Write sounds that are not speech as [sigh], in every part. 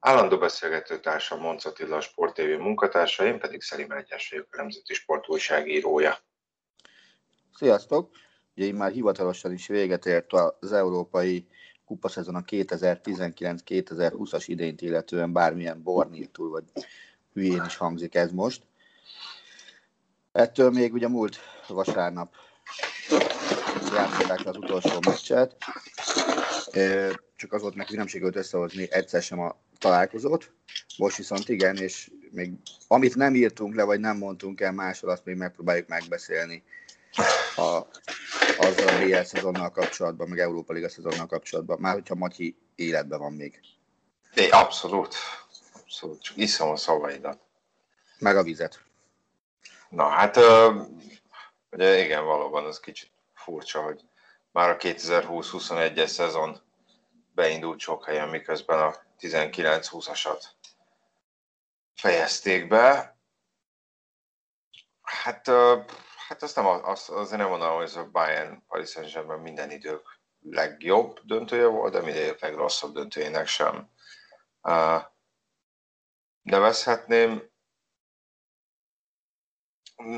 Állandó beszélgető társam Monc Attila, a Sport TV munkatársa, én pedig Szelim Egyes vagyok, a Nemzeti Sport újságírója. Sziasztok! Ugye már hivatalosan is véget ért az európai kupaszezon a 2019-2020-as idényt illetően bármilyen borniltúl, vagy hülyén is hangzik ez most. Ettől még ugye múlt vasárnap játszották az utolsó meccset, csak az volt neki nem sikerült összehozni egyszer sem a találkozót. Most viszont igen, és még amit nem írtunk le, vagy nem mondtunk el máshol, azt még megpróbáljuk megbeszélni a, azzal a BL szezonnal kapcsolatban, meg Európa Liga szezonnal kapcsolatban, már hogyha Matyi életben van még. É, abszolút. Abszolút. Csak iszom a szavaidat. Meg a vizet. Na hát, ugye igen, valóban az kicsit furcsa, hogy már a 2020-21-es szezon beindult sok helyen, miközben a 19-20-asat fejezték be. Hát, hát azt nem, azt, azért nem mondanám, hogy ez a Bayern Paris Saint-Germain minden idők legjobb döntője volt, de minden idők legrosszabb döntőjének sem nevezhetném.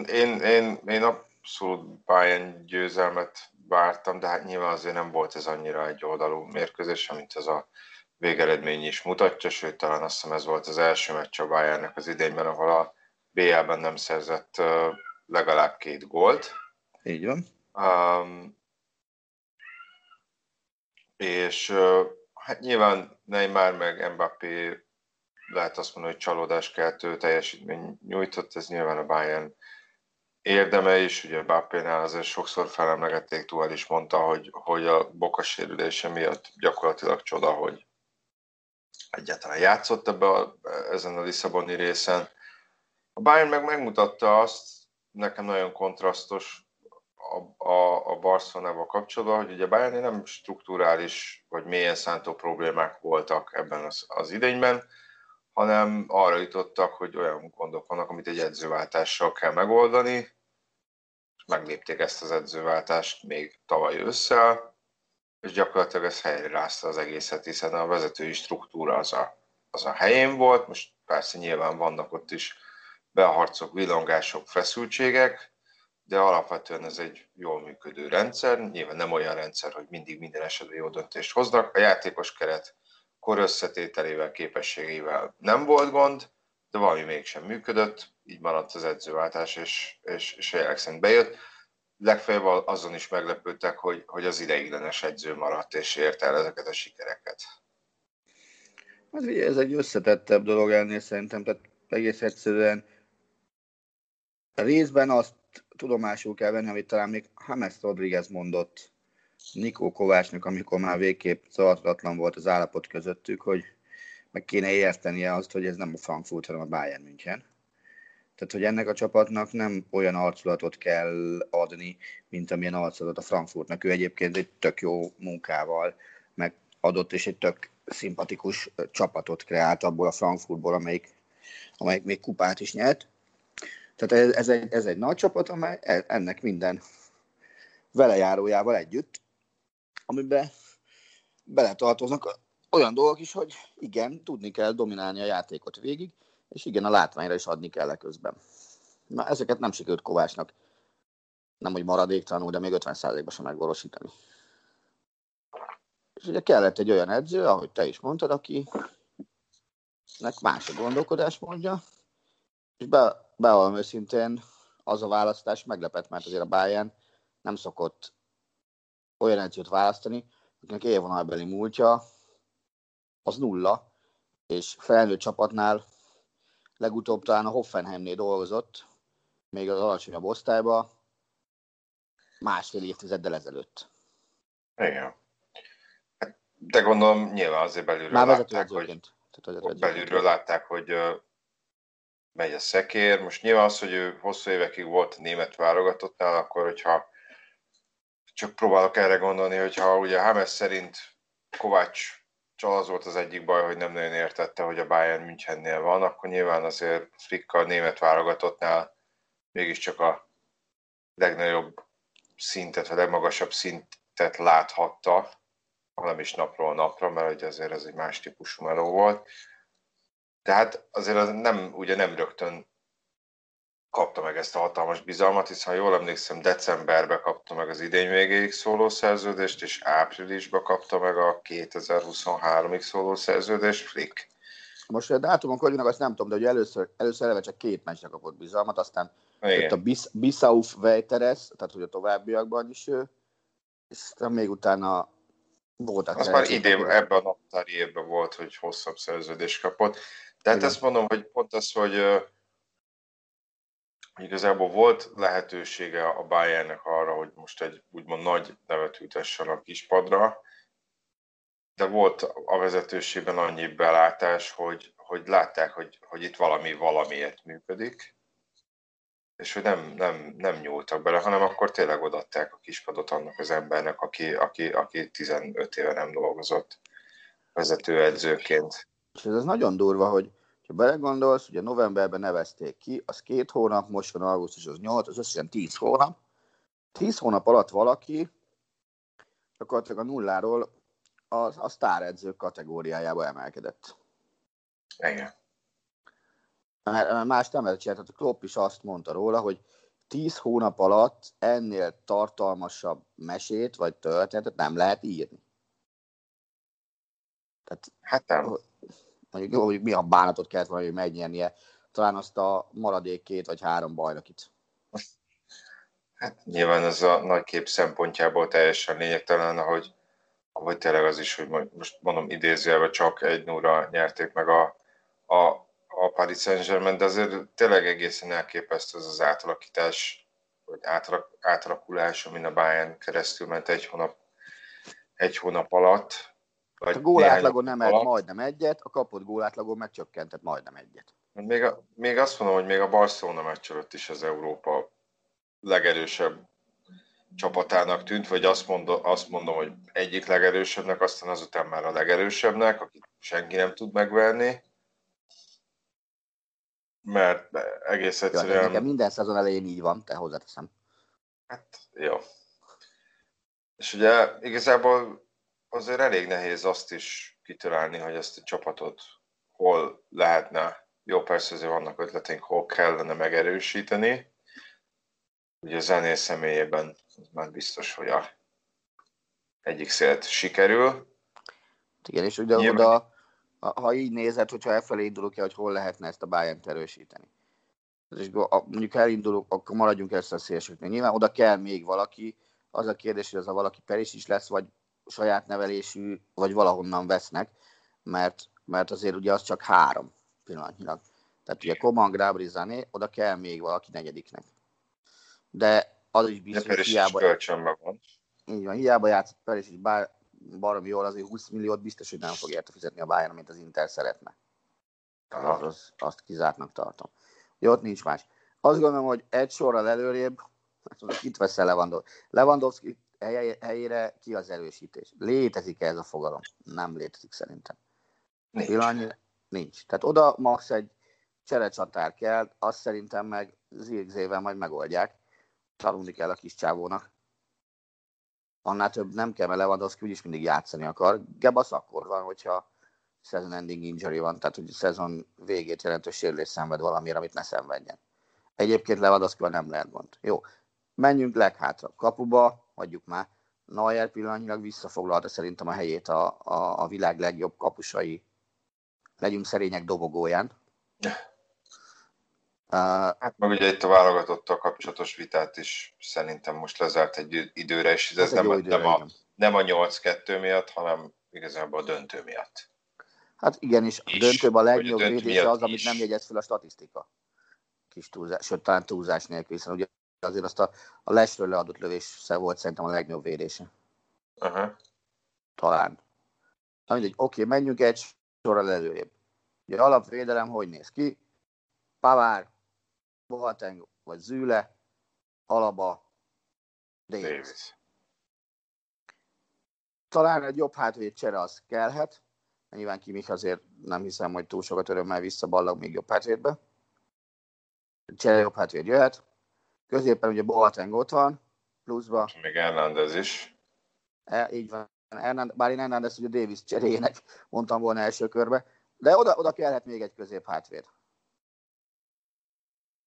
Én, én, én abszolút Bayern győzelmet vártam, de hát nyilván azért nem volt ez annyira egy oldalú mérkőzés, mint ez a végeredmény is mutatja, sőt talán azt hiszem ez volt az első meccs a Bayernnek az idényben, ahol a BL-ben nem szerzett legalább két gólt. Így van. Um, és hát nyilván Neymar meg Mbappé lehet azt mondani, hogy csalódáskeltő teljesítmény nyújtott, ez nyilván a Bayern érdeme is, ugye Bappénál azért sokszor felemlegették, túl is mondta, hogy, hogy a boka sérülése miatt gyakorlatilag csoda, hogy egyáltalán játszott ebbe a, ezen a Lisszaboni részen. A Bayern meg megmutatta azt, nekem nagyon kontrasztos a, a, a Barcelonával kapcsolatban, hogy ugye Bayern nem strukturális vagy mélyen szántó problémák voltak ebben az, az idényben, hanem arra jutottak, hogy olyan gondok vannak, amit egy edzőváltással kell megoldani. Meglépték ezt az edzőváltást még tavaly ősszel, és gyakorlatilag ez helyre rázta az egészet, hiszen a vezetői struktúra az a, az a helyén volt, most persze nyilván vannak ott is beharcok, villongások, feszültségek, de alapvetően ez egy jól működő rendszer, nyilván nem olyan rendszer, hogy mindig minden esetben jó döntést hoznak. A játékos keret kor összetételével, képességével nem volt gond, de valami mégsem működött, így maradt az edzőváltás, és, és, és a szerint bejött legfeljebb azon is meglepődtek, hogy, hogy az ideiglenes edző maradt és ért el ezeket a sikereket. Hát ugye ez egy összetettebb dolog ennél szerintem, tehát egész egyszerűen részben azt tudomásul kell venni, amit talán még James Rodriguez mondott Nikó Kovácsnak, amikor már végképp zavartatlan volt az állapot közöttük, hogy meg kéne értenie azt, hogy ez nem a Frankfurt, hanem a Bayern München tehát, hogy ennek a csapatnak nem olyan arculatot kell adni, mint amilyen arculatot a Frankfurtnak. Ő egyébként egy tök jó munkával meg adott, és egy tök szimpatikus csapatot kreált abból a Frankfurtból, amelyik, amelyik még kupát is nyert. Tehát ez, ez, egy, ez egy nagy csapat, amely e, ennek minden velejárójával együtt, amiben beletartoznak olyan dolgok is, hogy igen, tudni kell dominálni a játékot végig, és igen, a látványra is adni kell közben. Na, ezeket nem sikerült Kovácsnak nem hogy maradéktalanul, de még 50%-ban sem megvalósítani. És ugye kellett egy olyan edző, ahogy te is mondtad, aki más a gondolkodás mondja, és be, bevallom őszintén, az a választás meglepett, mert azért a Bayern nem szokott olyan edzőt választani, akinek élvonalbeli múltja az nulla, és felnőtt csapatnál legutóbb talán a Hoffenheimnél dolgozott, még az alacsonyabb osztályba, másfél évtizeddel ezelőtt. Igen. Hát, de gondolom nyilván azért belülről Már látták, hogy, Tehát belülről látták, hogy megy a szekér. Most nyilván az, hogy ő hosszú évekig volt a német válogatottnál, akkor hogyha csak próbálok erre gondolni, hogyha ugye Hames szerint Kovács csak az volt az egyik baj, hogy nem nagyon értette, hogy a Bayern Münchennél van, akkor nyilván azért Flick a német válogatottnál mégiscsak a legnagyobb szintet, a legmagasabb szintet láthatta, hanem is napról napra, mert ugye azért ez egy más típusú meló volt. Tehát azért az nem, ugye nem rögtön kapta meg ezt a hatalmas bizalmat, hiszen ha jól emlékszem, decemberben kapta meg az idény végéig szóló szerződést, és áprilisban kapta meg a 2023-ig szóló szerződést Flick. Most a dátumok hogy azt nem tudom, de hogy először, először eleve csak két meccsre kapott bizalmat, aztán Igen. a Bis- Bissauf Vejteres, tehát hogy a továbbiakban is ő, és aztán még utána voltak. Az már idén, ebben a naptári évben volt, hogy hosszabb szerződést kapott. Tehát ezt mondom, hogy pont az, hogy igazából volt lehetősége a Bayernnek arra, hogy most egy úgymond nagy nevet ütessen a kispadra, de volt a vezetőségben annyi belátás, hogy, hogy látták, hogy, hogy itt valami valamiért működik, és hogy nem, nem, nem nyúltak bele, hanem akkor tényleg odaadták a kispadot annak az embernek, aki, aki, aki 15 éve nem dolgozott vezetőedzőként. És ez az nagyon durva, hogy ha belegondolsz, ugye novemberben nevezték ki, az két hónap, most van augusztus, az nyolc, az összesen tíz hónap. Tíz hónap alatt valaki gyakorlatilag a nulláról a, a sztáredzők kategóriájába emelkedett. Igen. Mert más nem lehet csinálni. A Klopp is azt mondta róla, hogy tíz hónap alatt ennél tartalmasabb mesét vagy történetet nem lehet írni. Tehát Hát nem. Mondjuk, jó, mondjuk mi a bánatot kellett volna, hogy megnyernie, talán azt a maradék két vagy három bajnokit. Hát nyilván ez a nagy kép szempontjából teljesen lényegtelen, ahogy, ahogy tényleg az is, hogy mo- most mondom idézőjelben csak egy nóra nyerték meg a, a, a Paris Saint-Germain, de azért tényleg egészen elképesztő ez az átalakítás, vagy átalak, átalakulás, amin a Bayern keresztül ment egy hónap, egy hónap alatt. Vagy A gólátlagon nem egy, majdnem egyet, a kapott gólátlagon megcsökkentett majdnem egyet. Még, a, még azt mondom, hogy még a Barcelona meccs előtt is az Európa legerősebb csapatának tűnt, vagy azt mondom, azt mondom, hogy egyik legerősebbnek, aztán azután már a legerősebbnek, akit senki nem tud megverni. Mert egész Ja, de nekem egyszerűen... minden szezon elején így van, te hozzáteszem. Hát, jó. És ugye igazából azért elég nehéz azt is kitalálni, hogy ezt a csapatot hol lehetne, jó persze azért vannak ötleténk, hol kellene megerősíteni. Ugye a zenél személyében az már biztos, hogy a egyik szélt sikerül. Igen, és ugye Nyilván. oda, ha így nézed, hogyha elfelé indulok el, hogy hol lehetne ezt a Bayern erősíteni. És mondjuk ha elindulunk, akkor maradjunk ezt a szélsőknél. Nyilván oda kell még valaki. Az a kérdés, hogy az a valaki Peris is lesz, vagy saját nevelésű, vagy valahonnan vesznek, mert, mert azért ugye az csak három pillanatnyilag. Tehát ugye Coman, Gnabry, Zané, oda kell még valaki negyediknek. De az is biztos, hogy hiába, kölcsönben van. így van, hiába játszott Peris is, bár baromi jól, azért 20 milliót biztos, hogy nem fog érte fizetni a Bayern, mint az Inter szeretne. Az, Aha. az, azt kizártnak tartom. Jó, ott nincs más. Azt gondolom, hogy egy sorral előrébb, mondom, itt veszel Lewandowski. Lewandowski helyére ki az erősítés? Létezik ez a fogalom? Nem létezik szerintem. Nincs. Pillanatnyi nincs. Tehát oda max egy cserecsatár kell, azt szerintem meg zirgzével majd megoldják. Csalódni kell a kis csávónak. Annál több nem kell, mert Lewandowski úgyis mindig játszani akar. Gebasz akkor van, hogyha season ending injury van, tehát hogy a szezon végét jelentős sérülés szenved valamire, amit ne szenvedjen. Egyébként lewandowski nem lehet gond. Jó, menjünk leghátra. Kapuba, hagyjuk már. Neuer pillanatnyilag visszafoglalta szerintem a helyét a, a, a világ legjobb kapusai legyünk szerények dobogóján. Uh, hát meg ugye itt a válogatottal kapcsolatos vitát is szerintem most lezárt egy időre, és ez, ez nem, időre, nem, a, nem a 8-2 miatt, hanem igazából a döntő miatt. Hát igen, és a döntőben a legjobb védése az, amit nem jegyez fel a statisztika. Kis túlzás, sőt, talán túlzás nélkül, hiszen ugye azért azt a, a lesről leadott lövés volt szerintem a legnagyobb védése. Uh-huh. Talán. Na mindegy, oké, menjünk egy sorral előrébb. Ugye alapvédelem hogy néz ki? Pavár, Boateng vagy Züle, Alaba, Davis. Davis. Talán egy jobb hátvéd csere az kellhet. Nyilván Kimich azért nem hiszem, hogy túl sokat örömmel visszaballag még jobb hátvédbe. Csere jobb hátvéd jöhet. Középen ugye Boateng ott van, pluszba. Még Hernández is. E, így van. Hernández, bár én Hernández ugye Davis cseréjének mondtam volna első körbe, de oda, oda kellhet még egy közép hátvéd.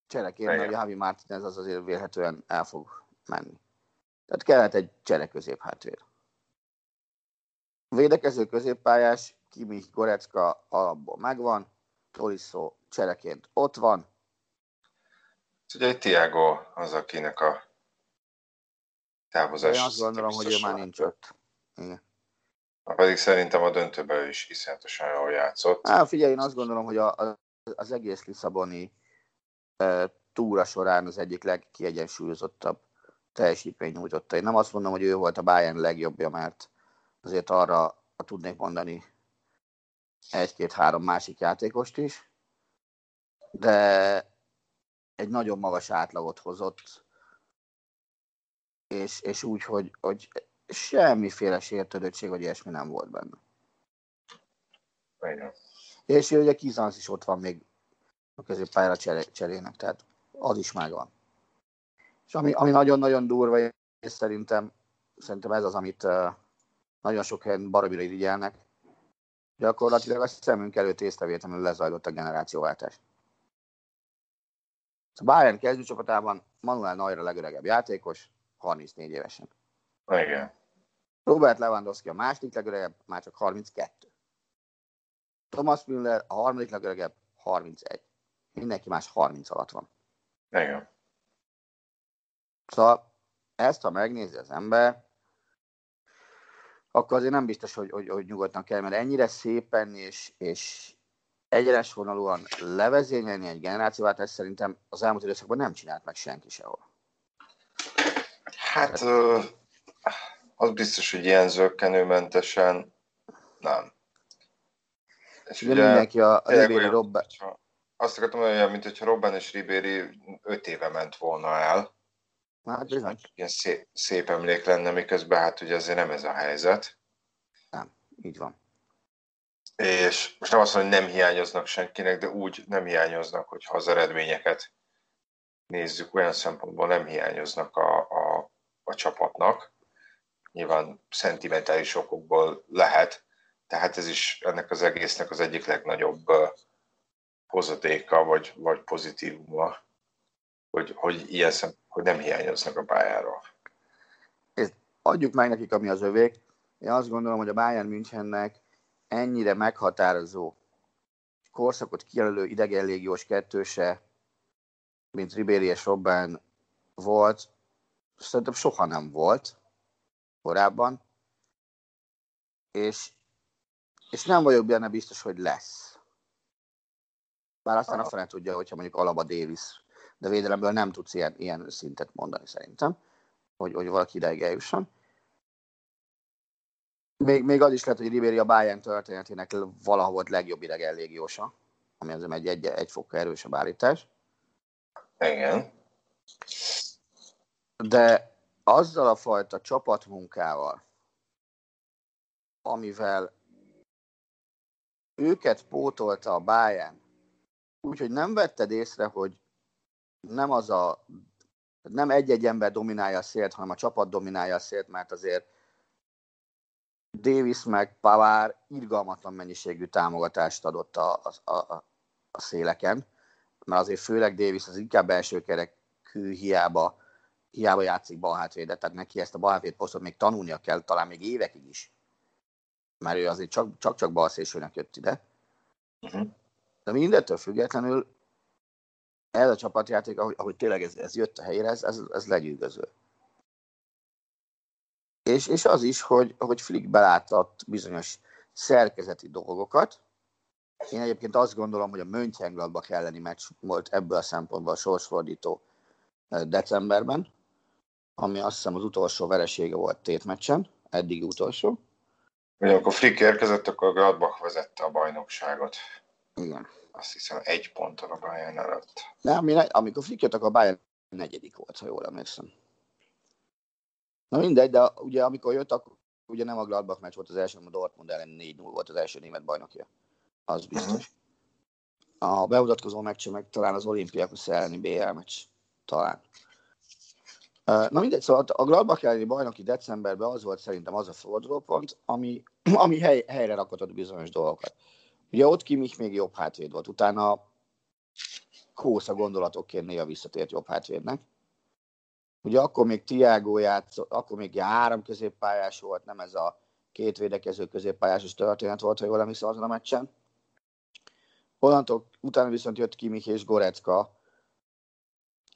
Csereként, mert a Javi Martinez az azért vélhetően el fog menni. Tehát kellett egy csere közép hátvéd. Védekező középpályás, Kimi Gorecka alapból megvan, Tolisso csereként ott van. Ugye egy Tiago az, akinek a távozás. Én azt gondolom, hogy ő már nincs ott. Igen. Pedig szerintem a döntőben is iszonyatosan jól játszott. Á, figyelj, én azt gondolom, hogy a, a, az egész Lisszaboni e, túra során az egyik legkiegyensúlyozottabb teljesítmény nyújtotta. Én nem azt mondom, hogy ő volt a Bayern legjobbja, mert azért arra tudnék mondani egy-két-három másik játékost is, de egy nagyon magas átlagot hozott, és, és úgy, hogy, hogy semmiféle sértődöttség, vagy ilyesmi nem volt benne. Igen. És ugye Kizansz is ott van még a középpályára cserének, tehát az is megvan. És ami, ami nagyon-nagyon durva, és szerintem, szerintem ez az, amit uh, nagyon sok helyen baromira irigyelnek, gyakorlatilag a szemünk előtt észrevétlenül lezajlott a generációváltás. A Bayern kezdőcsapatában Manuel Neuer a legöregebb játékos, 34 évesen. Igen. Robert Lewandowski a második legöregebb, már csak 32. Thomas Müller a harmadik legöregebb, 31. Mindenki más 30 alatt van. Igen. Szóval ezt, ha megnézi az ember, akkor azért nem biztos, hogy, hogy, hogy nyugodtan kell, mert ennyire szépen és, és egyenes vonalúan levezényelni egy generációváltást szerintem az elmúlt időszakban nem csinált meg senki sehol. Hát ö, az biztos, hogy ilyen zöggenőmentesen nem. És ugye, ugye mindenki a, a Ribéry Robben. Azt akartam mondani, mint hogyha Robben és Ribéry öt éve ment volna el. Hát bizony. Ilyen szép, szép emlék lenne, miközben hát ugye azért nem ez a helyzet. Nem, így van. És most nem azt mondom, hogy nem hiányoznak senkinek, de úgy nem hiányoznak, hogyha az eredményeket nézzük, olyan szempontból nem hiányoznak a, a, a csapatnak. Nyilván szentimentális okokból lehet, tehát ez is ennek az egésznek az egyik legnagyobb hozadéka, vagy, vagy pozitívuma, hogy, hogy ilyen szem, hogy nem hiányoznak a pályáról. Adjuk meg nekik, ami az övék. Én azt gondolom, hogy a Bayern Münchennek ennyire meghatározó korszakot kijelölő idegen légiós kettőse, mint Ribéry és Robben volt, szerintem soha nem volt korábban, és, és nem vagyok benne biztos, hogy lesz. Bár aztán a fene tudja, hogyha mondjuk Alaba Davis, de védelemből nem tudsz ilyen, ilyen szintet mondani szerintem, hogy, hogy valaki ideig eljusson. Még, még az is lehet, hogy Ribéry a Bayern történetének valaha volt legjobb idegen légiósa, ami azért egy, egy, egy fokkal erősebb állítás. Igen. De azzal a fajta csapatmunkával, amivel őket pótolta a Bayern, úgyhogy nem vetted észre, hogy nem az a nem egy-egy ember dominálja a szélt, hanem a csapat dominálja a szélt, mert azért Davis meg Pavár irgalmatlan mennyiségű támogatást adott a, a, a, a széleken, mert azért főleg Davis az inkább belső kerekű hiába, hiába játszik balhátvédet, tehát neki ezt a balhátvéd posztot még tanulnia kell, talán még évekig is, mert ő azért csak-csak balszélsőnek jött ide. Uh-huh. De mindettől függetlenül ez a csapatjáték, ahogy, ahogy tényleg ez, ez jött a helyére, ez, ez, ez legyűgöző. És, és az is, hogy, hogy Flick belátott bizonyos szerkezeti dolgokat. Én egyébként azt gondolom, hogy a Mönchengladbach elleni meccs volt ebből a szempontból a sorsfordító decemberben, ami azt hiszem az utolsó veresége volt tétmeccsen, eddig utolsó. Ugye, amikor Flick érkezett, akkor Gladbach vezette a bajnokságot. Igen. Azt hiszem egy ponton a Bayern előtt. Nem, amikor Flick jött, akkor a Bayern negyedik volt, ha jól emlékszem. Na mindegy, de ugye amikor jött, akkor ugye nem a Gladbach meccs volt az első, hanem a Dortmund ellen 4-0 volt az első német bajnokja. Az biztos. A bemutatkozó meccs meg talán az olimpiákos elleni BL meccs. Talán. Na mindegy, szóval a Gladbach elleni bajnoki decemberben az volt szerintem az a fordulópont, ami, [clears throat] ami hely, helyre rakott bizonyos dolgokat. Ugye ott Kimich még jobb hátvéd volt, utána Kósza gondolatokként néha visszatért jobb hátvédnek. Ugye akkor még Tiago játszott, akkor még három középpályás volt, nem ez a két védekező középpályásos történet volt, ha jól emlékszem azon a meccsen. Onnantól utána viszont jött Kimich és Gorecka,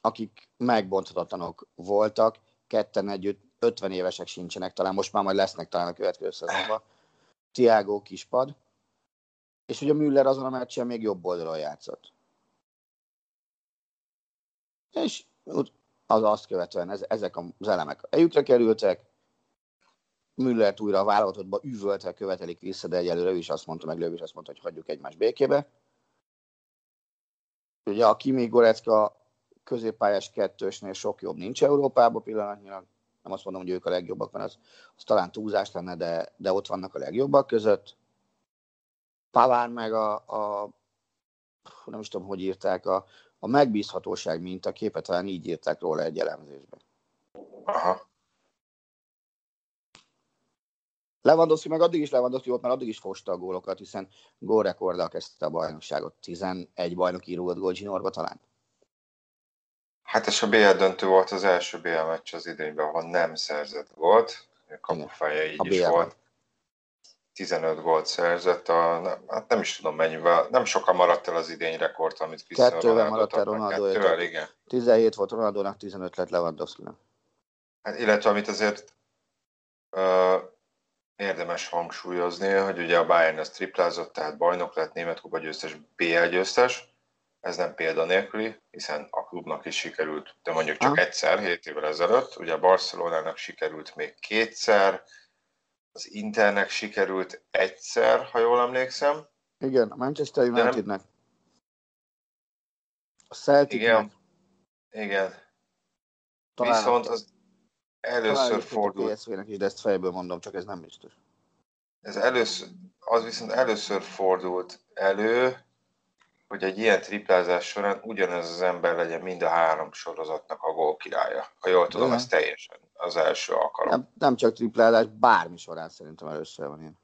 akik megbonthatatlanok voltak, ketten együtt 50 évesek sincsenek, talán most már majd lesznek talán a következő szezonban. Tiago kispad, és ugye Müller azon a meccsen még jobb oldalon játszott. És az azt követően ez, ezek az elemek eljükre kerültek, Müllert újra a válogatottba üvöltve követelik vissza, de egyelőre ő is azt mondta, meg Löv is azt mondta, hogy hagyjuk egymás békébe. Ugye a Kimi Gorecka középpályás kettősnél sok jobb nincs Európában pillanatnyilag. Nem azt mondom, hogy ők a legjobbak, mert az, az talán túlzás lenne, de, de ott vannak a legjobbak között. Paván meg a, a nem is tudom, hogy írták, a, a megbízhatóság mint a képet, talán így írták róla egy elemzésben. Aha. Lewandowski meg addig is Lewandowski volt, mert addig is fosta a gólokat, hiszen gólrekorddal kezdte a bajnokságot. 11 bajnoki rúgott gól Ginorba talán. Hát és a BL döntő volt az első BL meccs az idényben, ahol nem szerzett volt. Kapufája így a is BL volt. 15 gólt szerzett, a, hát nem is tudom mennyivel, nem sokan maradt el az idény rekord, amit Cristiano Kettővel maradt el Ronaldo. Kettővel, igen. 17 volt Ronaldónak, 15 lett Lewandowski-nak. Hát, illetve amit azért uh, érdemes hangsúlyozni, hogy ugye a Bayern az triplázott, tehát bajnok lett, német kupa győztes, BL győztes, ez nem példa nélküli, hiszen a klubnak is sikerült, de mondjuk csak ha. egyszer, 7 évvel ezelőtt, ugye a Barcelonának sikerült még kétszer, az Internek sikerült egyszer, ha jól emlékszem. Igen, a Manchester Unitednek. A Celticnek. Igen. Igen. Talán Viszont az először fordult. A PSV-nek is, de ezt fejből mondom, csak ez nem biztos. Ez először, az viszont először fordult elő, hogy egy ilyen triplázás során ugyanez az ember legyen mind a három sorozatnak a gól királya. Ha jól tudom, ez teljesen az első alkalom. Nem, nem csak triplázás, bármi során szerintem először van ilyen.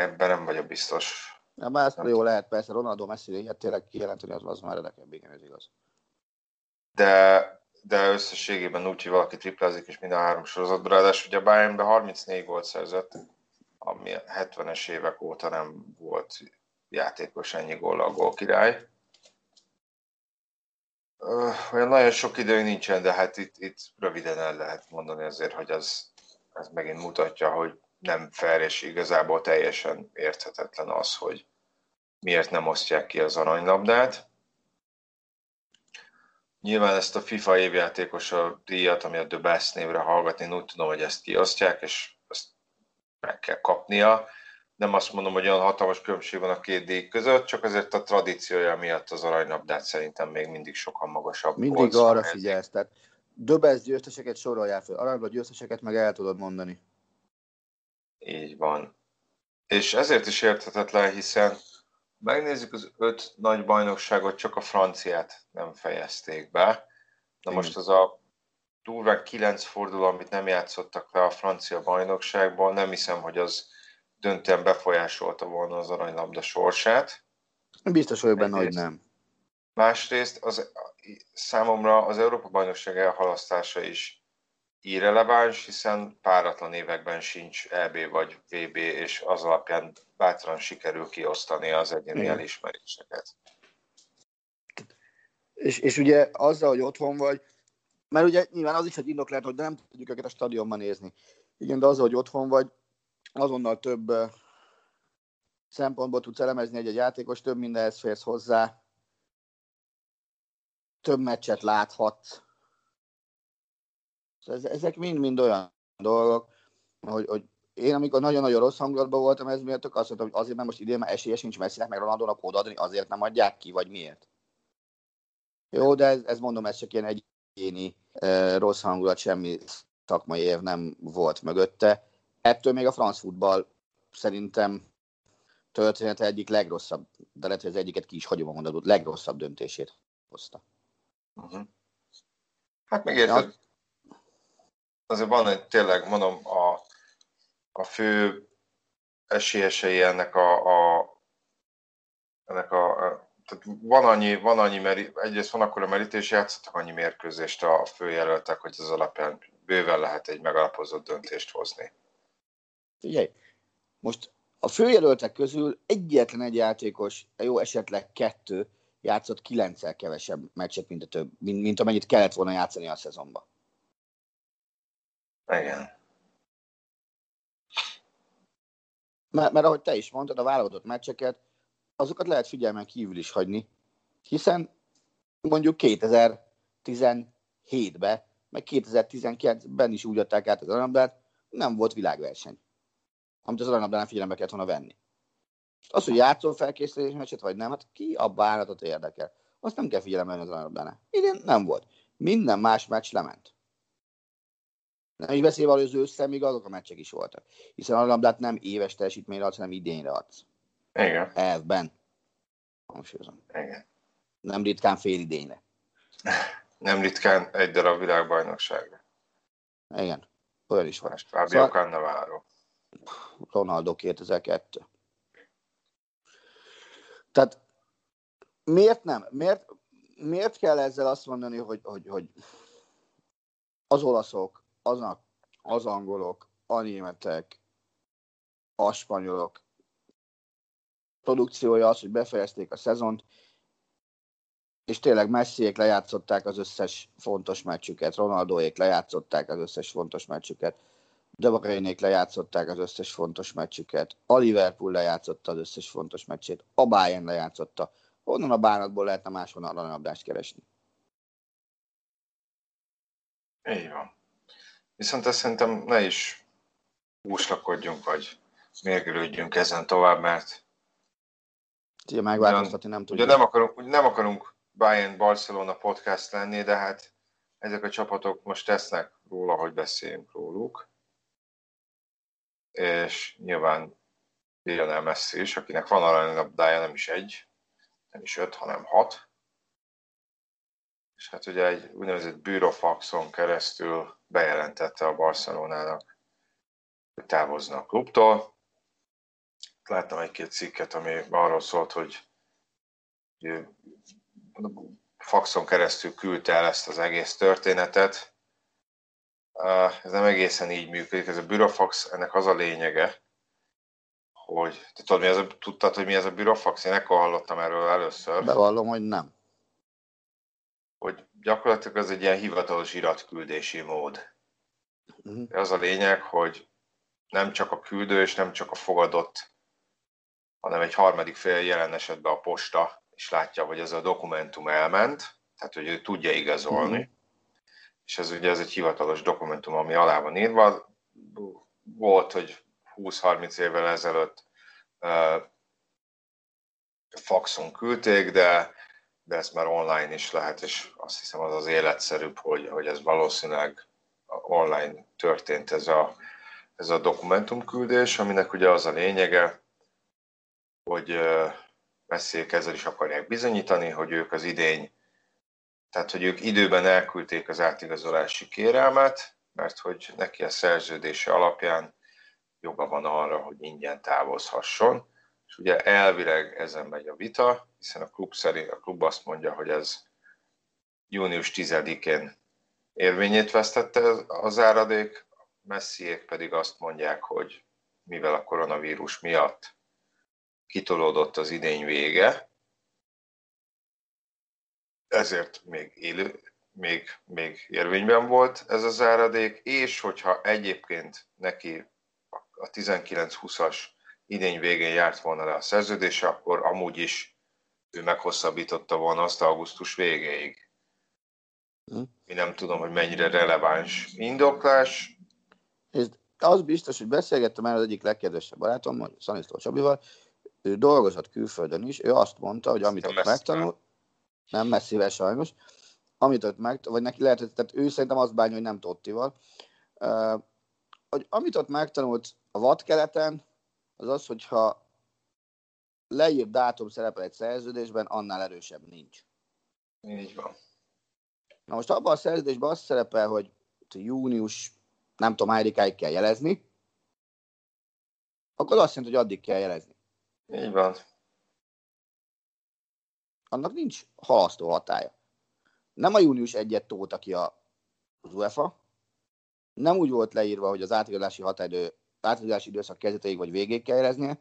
Ebben nem vagyok biztos. Ja, már ezt jó lehet, persze Ronaldo Messi ilyet tényleg kijelenteni, az, az már redekebb, igen, ez igaz. De, de összességében úgy, hogy valaki triplázik, és mind a három sorozatban, ráadásul ugye Bayernben 34 gólt szerzett, ami 70-es évek óta nem volt játékos ennyi gól a gól király. Olyan nagyon sok idő nincsen, de hát itt, itt röviden el lehet mondani azért, hogy az, az megint mutatja, hogy nem fair és igazából teljesen érthetetlen az, hogy miért nem osztják ki az aranylabdát. Nyilván ezt a FIFA évjátékos a díjat, ami a The Best névre hallgatni, én úgy tudom, hogy ezt kiosztják, és ezt meg kell kapnia. Nem azt mondom, hogy olyan hatalmas különbség van a két díj között, csak azért a tradíciója miatt az aranylabdát szerintem még mindig sokan magasabb. Mindig arra figyelsz, tehát Döbez győzteseket sorolják fel, aranyba győzteseket meg el tudod mondani. Így van. És ezért is érthetetlen, hiszen megnézzük az öt nagy bajnokságot, csak a franciát nem fejezték be. Na most az a durván kilenc forduló, amit nem játszottak le a francia bajnokságból, nem hiszem, hogy az döntően befolyásolta volna az aranylabda sorsát. Biztos vagyok benne, hogy nem. Másrészt az, számomra az Európa bajnokság elhalasztása is irreleváns, hiszen páratlan években sincs EB vagy VB, és az alapján bátran sikerül kiosztani az egyéni Igen. elismeréseket. És, és ugye azzal, hogy otthon vagy, mert ugye nyilván az is egy indok lehet, hogy nem tudjuk őket a stadionban nézni. Igen, de azzal, hogy otthon vagy, azonnal több szempontból tudsz elemezni egy, egy játékos, több mindenhez férsz hozzá, több meccset láthatsz. Szóval ezek mind-mind olyan dolgok, hogy, hogy én amikor nagyon-nagyon rossz hangulatban voltam, ez miatt azt mondtam, hogy azért, mert most idén már esélye sincs Messinek, meg Ronaldónak odaadni, azért nem adják ki, vagy miért. Jó, de ez, ez mondom, ez csak ilyen egyéni e, rossz hangulat, semmi szakmai év nem volt mögötte. Ettől még a franc futball szerintem története egyik legrosszabb, de lehet, hogy az egyiket ki is hagyom a mondatot, legrosszabb döntését hozta. Uh-huh. Hát még ja. azért van egy, tényleg mondom, a, a fő esélyesei ennek a, a ennek a, tehát van annyi, van annyi meri, egyrészt van akkor a merítés, játszottak annyi mérkőzést a főjelöltek, hogy az alapján bőven lehet egy megalapozott döntést hozni. Figyelj, most a főjelöltek közül egyetlen egy játékos, jó esetleg kettő, játszott kilencszer kevesebb meccset, mint, a több, mint, mint amennyit kellett volna játszani a szezonban. Igen. Mert, mert ahogy te is mondtad, a válogatott meccseket, azokat lehet figyelmen kívül is hagyni, hiszen mondjuk 2017-ben, meg 2019-ben is úgy adták át az aranyabdát, nem volt világverseny, amit az aranyabdánál figyelembe kellett volna venni. Az, hogy játszol felkészülés meccset, vagy nem, hát ki a bánatot érdekel. Azt nem kell figyelembe venni az aranyabdánál. Idén nem volt. Minden más meccs lement. Nem is beszélve hogy az ősszel még azok a meccsek is voltak. Hiszen a labdát nem éves teljesítményre adsz, hanem idényre adsz. Igen. Elvben. Hangsúlyozom. Igen. Nem ritkán fél idényre. [laughs] Nem ritkán egy darab világbajnokságra. Igen. Olyan is van. Fábio szóval... Cannavaro. Ronaldo 2002. Tehát miért nem? Miért, miért kell ezzel azt mondani, hogy, hogy, hogy az olaszok, aznak, az angolok, a németek, a spanyolok produkciója az, hogy befejezték a szezont, és tényleg Messiék lejátszották az összes fontos meccsüket, Ronaldóék lejátszották az összes fontos meccsüket, De Bruynék lejátszották az összes fontos meccsüket, a Liverpool lejátszotta az összes fontos meccsét, a Bayern lejátszotta. Honnan a bánatból lehetne máshonnan aranyabdást keresni? Így van. Viszont ezt szerintem ne is úslakodjunk, vagy mérgelődjünk ezen tovább, mert Ugye megváltoztatni nem tudjuk. Ugye nem akarunk, nem akarunk Bayern Barcelona podcast lenni, de hát ezek a csapatok most tesznek róla, hogy beszéljünk róluk. És nyilván Lionel Messi is, akinek van aranylabdája nem is egy, nem is öt, hanem hat. És hát ugye egy úgynevezett bürofaxon keresztül bejelentette a Barcelonának, hogy távozna a klubtól láttam egy-két cikket, ami arról szólt, hogy faxon keresztül küldte el ezt az egész történetet. Ez nem egészen így működik, ez a bürofax, ennek az a lényege, hogy te tudod, mi ez a, tudtad, hogy mi ez a bürofax? Én ekkor hallottam erről először. Bevallom, hogy nem. Hogy gyakorlatilag ez egy ilyen hivatalos iratküldési mód. Uh-huh. Az a lényeg, hogy nem csak a küldő és nem csak a fogadott hanem egy harmadik fél jelen esetben a posta, és látja, hogy ez a dokumentum elment, tehát hogy ő tudja igazolni, mm-hmm. És ez ugye ez egy hivatalos dokumentum, ami alá van írva. Volt, hogy 20-30 évvel ezelőtt uh, faxon küldték, de, de ezt már online is lehet, és azt hiszem az az életszerűbb, hogy, hogy ez valószínűleg online történt ez a, ez a dokumentumküldés, aminek ugye az a lényege, hogy messzék ezzel is akarják bizonyítani, hogy ők az idény, tehát hogy ők időben elküldték az átigazolási kérelmet, mert hogy neki a szerződése alapján joga van arra, hogy ingyen távozhasson. És ugye elvileg ezen megy a vita, hiszen a klub szerint a klub azt mondja, hogy ez június 10-én érvényét vesztette az áradék, messziék pedig azt mondják, hogy mivel a koronavírus miatt kitolódott az idény vége, ezért még élő, még, még érvényben volt ez a záradék, és hogyha egyébként neki a 19-20-as idény végén járt volna le a szerződése, akkor amúgy is ő meghosszabbította volna azt augusztus végéig. Hm. Mi nem tudom, hogy mennyire releváns indoklás. És az biztos, hogy beszélgettem el az egyik legkedvesebb barátommal, Szanisztó Csabival, ő dolgozott külföldön is, ő azt mondta, hogy amit ott megtanult, nem messzivel sajnos, amit ott meg, vagy neki lehet, tehát ő szerintem azt bánja, hogy nem Tottival, uh, hogy amit ott megtanult a vadkeleten, az az, hogyha leírt dátum szerepel egy szerződésben, annál erősebb nincs. Így van. Na most abban a szerződésben az szerepel, hogy június, nem tudom, hányadikáig kell jelezni, akkor azt jelenti, hogy addig kell jelezni. Így van. Annak nincs halasztó hatája. Nem a június 1-et tóta ki az UEFA, nem úgy volt leírva, hogy az átigazolási határidő, átigazolási időszak kezdeteig vagy végéig kell éreznie,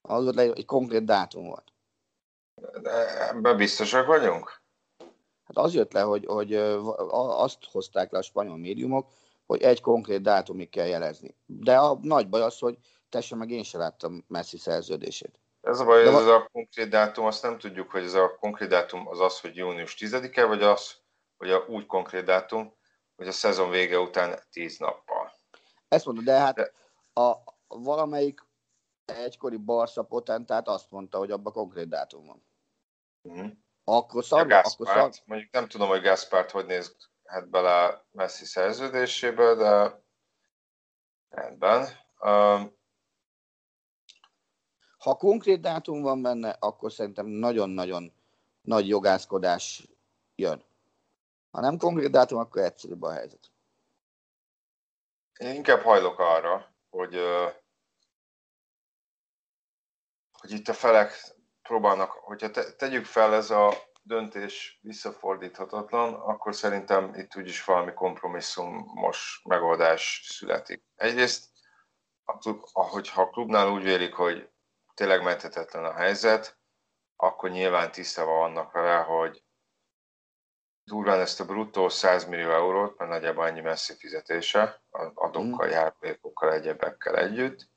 az volt leírva, egy konkrét dátum volt. De ebben biztosak vagyunk? Hát az jött le, hogy, hogy azt hozták le a spanyol médiumok, hogy egy konkrét dátumig kell jelezni. De a nagy baj az, hogy te meg én sem láttam Messi szerződését. Ez a baj, ez ez a konkrét dátum, azt nem tudjuk, hogy ez a konkrét dátum az az, hogy június 10-e, vagy az, hogy a úgy konkrét dátum, hogy a szezon vége után 10 nappal. Ezt mondod, de hát de... A, valamelyik egykori Barca potentát azt mondta, hogy abban konkrét dátum van. Uh-huh. Akkor szar, akkor szar... Mondjuk nem tudom, hogy Gaspart hogy néz hát bele Messi szerződésébe, de rendben. Um, ha konkrét dátum van benne, akkor szerintem nagyon-nagyon nagy jogászkodás jön. Ha nem konkrét dátum, akkor egyszerűbb a helyzet. Én inkább hajlok arra, hogy, hogy itt a felek próbálnak, hogyha te, tegyük fel ez a döntés visszafordíthatatlan, akkor szerintem itt úgyis valami kompromisszumos megoldás születik. Egyrészt, hogyha a klubnál úgy vélik, hogy tényleg menthetetlen a helyzet, akkor nyilván tisztában vannak vele, hogy durván ezt a bruttó 100 millió eurót, mert nagyjából ennyi messzi fizetése, adókkal, mm. járulékokkal, egyebekkel együtt,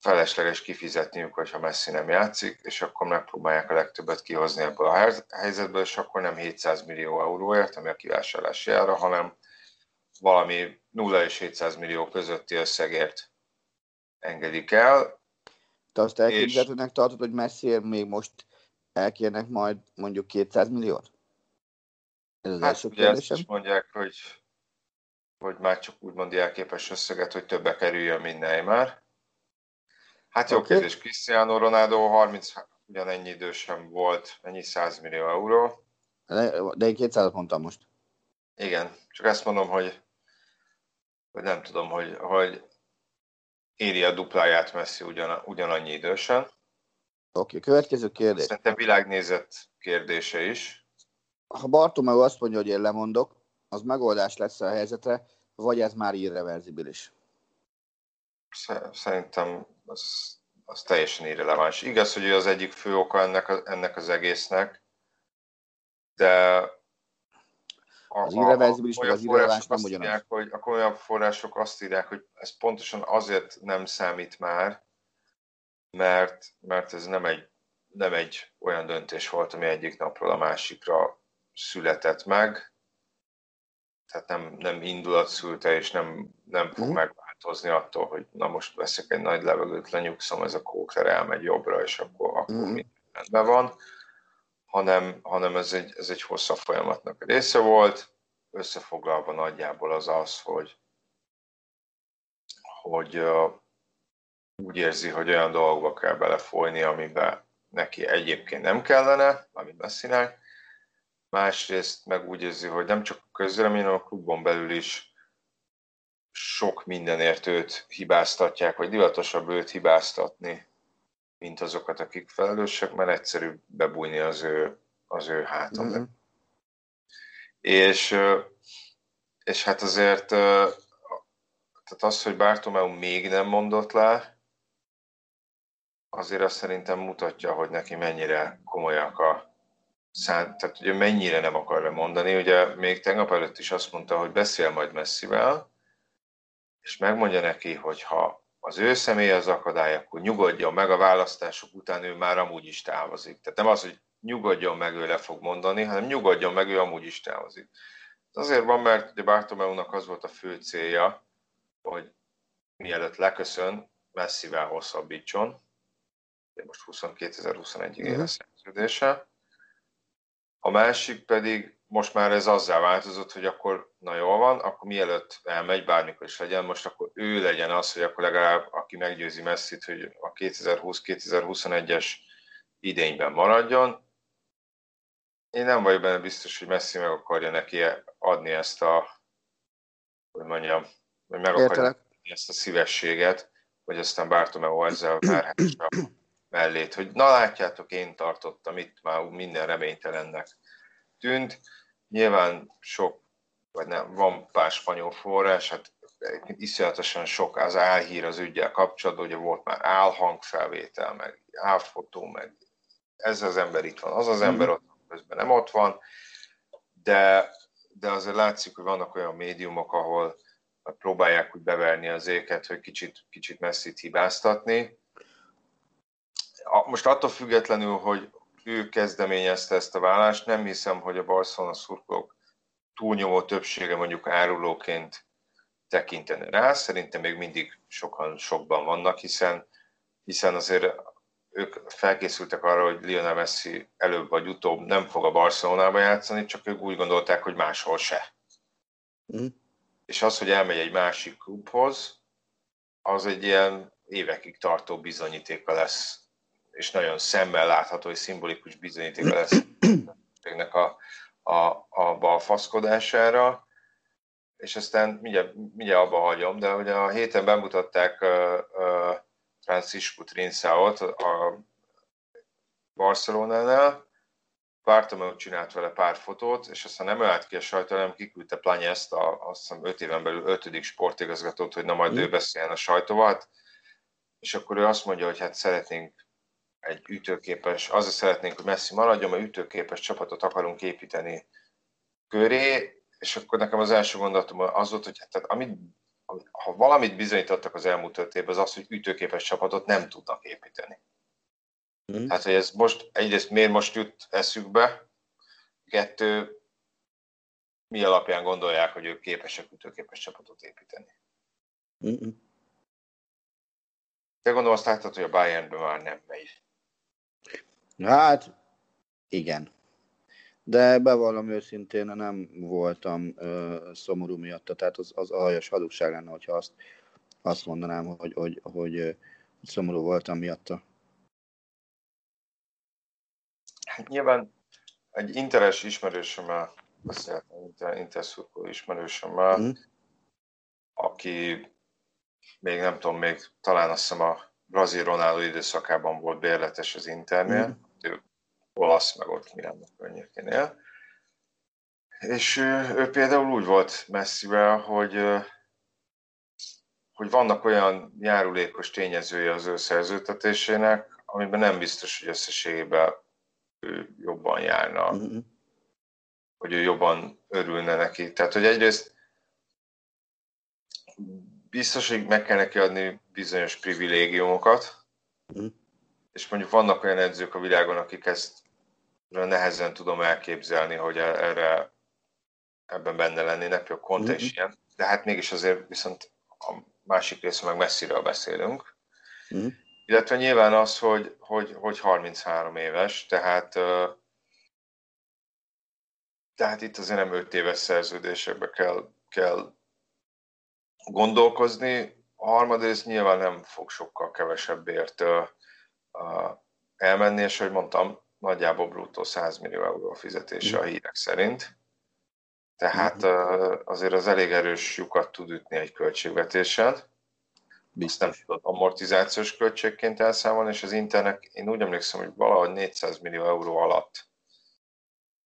felesleges kifizetniük, hogyha Messi nem játszik, és akkor megpróbálják a legtöbbet kihozni ebből a helyzetből, és akkor nem 700 millió euróért, ami a kivásárlási ára, hanem valami 0 és 700 millió közötti összegért engedik el. Te azt elképzelhetőnek tartod, hogy Messiért még most elkérnek majd mondjuk 200 milliót? Ez az hát első ugye kérdésem. Ezt is mondják, hogy, hogy már csak úgymond jelképes összeget, hogy többe kerüljön, mint Neymar. Hát jó okay. kérdés, Cristiano Ronaldo 30 ugyanennyi idősen volt, ennyi 100 millió euró. De én 200 mondtam most. Igen, csak ezt mondom, hogy, hogy nem tudom, hogy, hogy éri a dupláját Messi ugyan, ugyanannyi idősen. Oké, okay, következő kérdés. Szerintem világnézet kérdése is ha Bartomeu azt mondja, hogy én lemondok, az megoldás lesz a helyzetre, vagy ez már irreverzibilis? Szerintem az, az teljesen irreleváns. Igaz, hogy ő az egyik fő oka ennek, ennek az egésznek, de az irreverzibilis, meg az irreleváns nem ugyanaz. Írják, hogy a komolyabb források azt írják, hogy ez pontosan azért nem számít már, mert, mert ez nem egy, nem egy olyan döntés volt, ami egyik napról a másikra született meg, tehát nem, nem indulat szülte, és nem, nem fog mm. megváltozni attól, hogy na most veszek egy nagy levegőt, lenyugszom, ez a kókler elmegy jobbra, és akkor, akkor mm. minden rendben van, hanem, hanem ez, egy, ez egy hosszabb folyamatnak a része volt. Összefoglalva nagyjából az az, hogy, hogy úgy érzi, hogy olyan dolgokba kell belefolyni, amiben neki egyébként nem kellene, amit beszélnek, másrészt meg úgy érzi, hogy nem csak a közlemény, hanem a klubon belül is sok mindenért őt hibáztatják, vagy divatosabb őt hibáztatni, mint azokat, akik felelősek, mert egyszerű bebújni az ő, az ő hátam. Mm-hmm. És, és hát azért tehát az, hogy Bartomeu még nem mondott le, azért azt szerintem mutatja, hogy neki mennyire komolyak a szán, tehát ugye mennyire nem akar mondani. Ugye még tegnap előtt is azt mondta, hogy beszél majd messzivel, és megmondja neki, hogy ha az ő személy az akadály, akkor nyugodjon meg a választások után, ő már amúgy is távozik. Tehát nem az, hogy nyugodjon meg, ő le fog mondani, hanem nyugodjon meg, ő amúgy is távozik. Ez azért van, mert ugye Bartomeunak az volt a fő célja, hogy mielőtt leköszön, messzivel hosszabbítson. Most 22.021-ig él a mhm. szerződése. A másik pedig most már ez azzá változott, hogy akkor na jól van, akkor mielőtt elmegy, bármikor is legyen, most akkor ő legyen az, hogy akkor legalább aki meggyőzi messzit, hogy a 2020-2021-es idényben maradjon. Én nem vagyok benne biztos, hogy Messi meg akarja neki adni ezt a, hogy mondjam, hogy meg akarja adni ezt a szívességet, hogy aztán Bartomeu ezzel várhassa mellét, hogy na látjátok, én tartottam itt már minden reménytelennek tűnt. Nyilván sok, vagy nem, van pár spanyol forrás, hát iszonyatosan sok az álhír az ügyel kapcsolatban, ugye volt már álhangfelvétel, meg álfotó, meg ez az ember itt van, az az ember mhm. ott közben nem ott van, de, de azért látszik, hogy vannak olyan médiumok, ahol próbálják úgy beverni az éket, hogy kicsit, kicsit messzit hibáztatni. Most attól függetlenül, hogy ő kezdeményezte ezt a vállást, nem hiszem, hogy a Barcelona szurkolók túlnyomó többsége mondjuk árulóként tekinteni rá. Szerintem még mindig sokan sokban vannak, hiszen, hiszen azért ők felkészültek arra, hogy Lionel Messi előbb vagy utóbb nem fog a Barcelonába játszani, csak ők úgy gondolták, hogy máshol se. Mm. És az, hogy elmegy egy másik klubhoz, az egy ilyen évekig tartó bizonyítéka lesz, és nagyon szemmel látható, és szimbolikus bizonyítéka lesz a, a, a balfaszkodására, és aztán mindjárt, mindjárt abba hagyom, de ugye a héten bemutatták uh, uh, Francisco Trinszáot a Barcelonánál, Bartomeu csinált vele pár fotót, és aztán nem állt ki a sajtó, hanem kiküldte Planyeszt, a, azt hiszem 5 éven belül ötödik sportigazgatót, hogy na majd mm. ő beszéljen a sajtóval, hát, és akkor ő azt mondja, hogy hát szeretnénk egy ütőképes, azért szeretnénk, hogy Messi maradjon, mert ütőképes csapatot akarunk építeni köré, és akkor nekem az első gondolatom az volt, hogy hát, tehát amit ha valamit bizonyítottak az elmúlt öt évben, az az, hogy ütőképes csapatot nem tudnak építeni. Mm. Hát, hogy ez most, egyrészt miért most jut eszükbe, kettő, mi alapján gondolják, hogy ők képesek ütőképes csapatot építeni. Mm-mm. Te gondolom azt láttad, hogy a Bayernben már nem megy. Hát, igen de bevallom őszintén, nem voltam ö, szomorú miatta, tehát az, az aljas hadugság lenne, hogyha azt, azt mondanám, hogy, hogy, hogy, hogy szomorú voltam miatta. Hát nyilván egy interes ismerősömmel beszéltem, inter, interszurkoló ismerősömmel, mm. aki még nem tudom, még talán azt hiszem a brazil Ronaldo időszakában volt bérletes az Internél, mm. Ő olasz, meg ott Milánó környékénél. És ő például úgy volt messzivel, hogy, hogy vannak olyan járulékos tényezője az ő szerződtetésének, amiben nem biztos, hogy összességében ő jobban járna, mm-hmm. hogy ő jobban örülne neki. Tehát, hogy egyrészt biztos, hogy meg kell neki adni bizonyos privilégiumokat, mm. És mondjuk vannak olyan edzők a világon, akik ezt nehezen tudom elképzelni, hogy e- erre ebben benne lennének, például Conte is mm-hmm. ilyen, de hát mégis azért viszont a másik része meg messziről beszélünk. Mm-hmm. Illetve nyilván az, hogy, hogy, hogy 33 éves, tehát tehát itt azért nem 5 éves szerződésekbe kell, kell gondolkozni. A harmadrészt nyilván nem fog sokkal kevesebbért elmenni, és ahogy mondtam, nagyjából bruttó 100 millió euró a fizetése a hírek szerint. Tehát mhm. azért az elég erős lyukat tud ütni egy költségvetésen. Biztos. nem tudod amortizációs költségként elszámolni, és az internet, én úgy emlékszem, hogy valahogy 400 millió euró alatt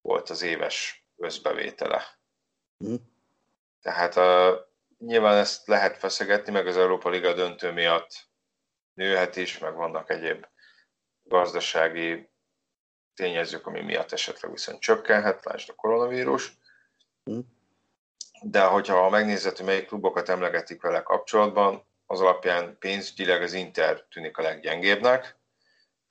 volt az éves összbevétele. Mm. Tehát uh, nyilván ezt lehet feszegetni, meg az Európa Liga döntő miatt nőhet is, meg vannak egyéb gazdasági tényezők, ami miatt esetleg viszont csökkenhet, lásd a koronavírus. Hm. De hogyha megnézed, hogy melyik klubokat emlegetik vele kapcsolatban, az alapján pénzügyileg az Inter tűnik a leggyengébbnek.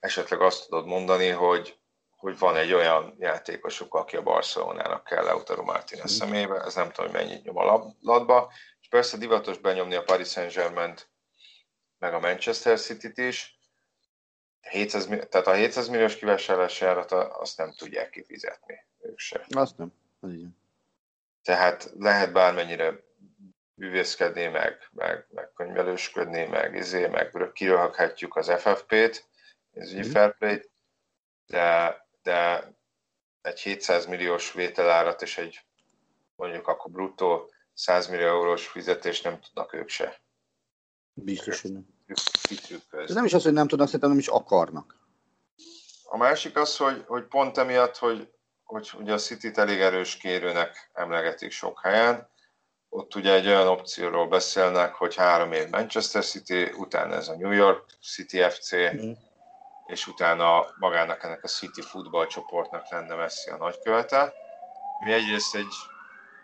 Esetleg azt tudod mondani, hogy, hogy van egy olyan játékosuk, aki a Barcelonának kell Lautaro Martinez mm. szemébe, ez nem tudom, hogy mennyit nyom a labdba, és persze divatos benyomni a Paris saint meg a Manchester City-t is, 700, tehát a 700 milliós kivásárlási árat azt nem tudják kifizetni ők se. Azt nem. Az igen. Tehát lehet bármennyire bűvészkedni, meg, meg, meg könyvelősködni, meg, izé, meg kiröhöghetjük az FFP-t, pénzügyi mm. fair play de, de egy 700 milliós vételárat és egy mondjuk akkor bruttó 100 millió eurós fizetést nem tudnak ők se. Biztos, hogy nem. Ez nem is az, hogy nem tudnak, szerintem nem is akarnak. A másik az, hogy, hogy pont emiatt, hogy, hogy ugye a City-t elég erős kérőnek emlegetik sok helyen, ott ugye egy olyan opcióról beszélnek, hogy három év Manchester City, utána ez a New York City FC, mm. és utána magának ennek a City Football csoportnak lenne Messi a nagykövete. Mi egyrészt egy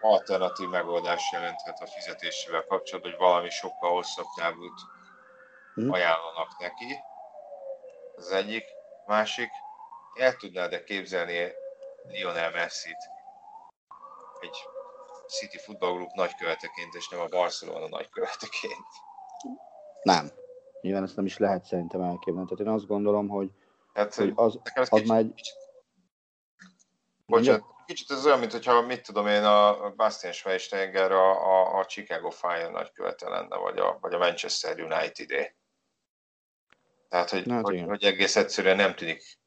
alternatív megoldás jelenthet a fizetésével kapcsolatban, hogy valami sokkal hosszabb távút mm. ajánlanak neki. Az egyik. Másik, el tudnád-e képzelni Lionel Messi-t egy City Football Group nagyköveteként, és nem a Barcelona nagyköveteként. Nem. Nyilván ezt nem is lehet szerintem elképzelni. Tehát én azt gondolom, hogy, hát, hogy az, az kicsit, már egy... Kicsit, bocsánat, kicsit ez olyan, mintha, mit tudom én, a Bastian Schweinsteiger a, a, a Chicago Fire nagykövete lenne, vagy a, vagy a Manchester United-é. Tehát, hogy, hát, hogy, hogy, egész egyszerűen nem tűnik,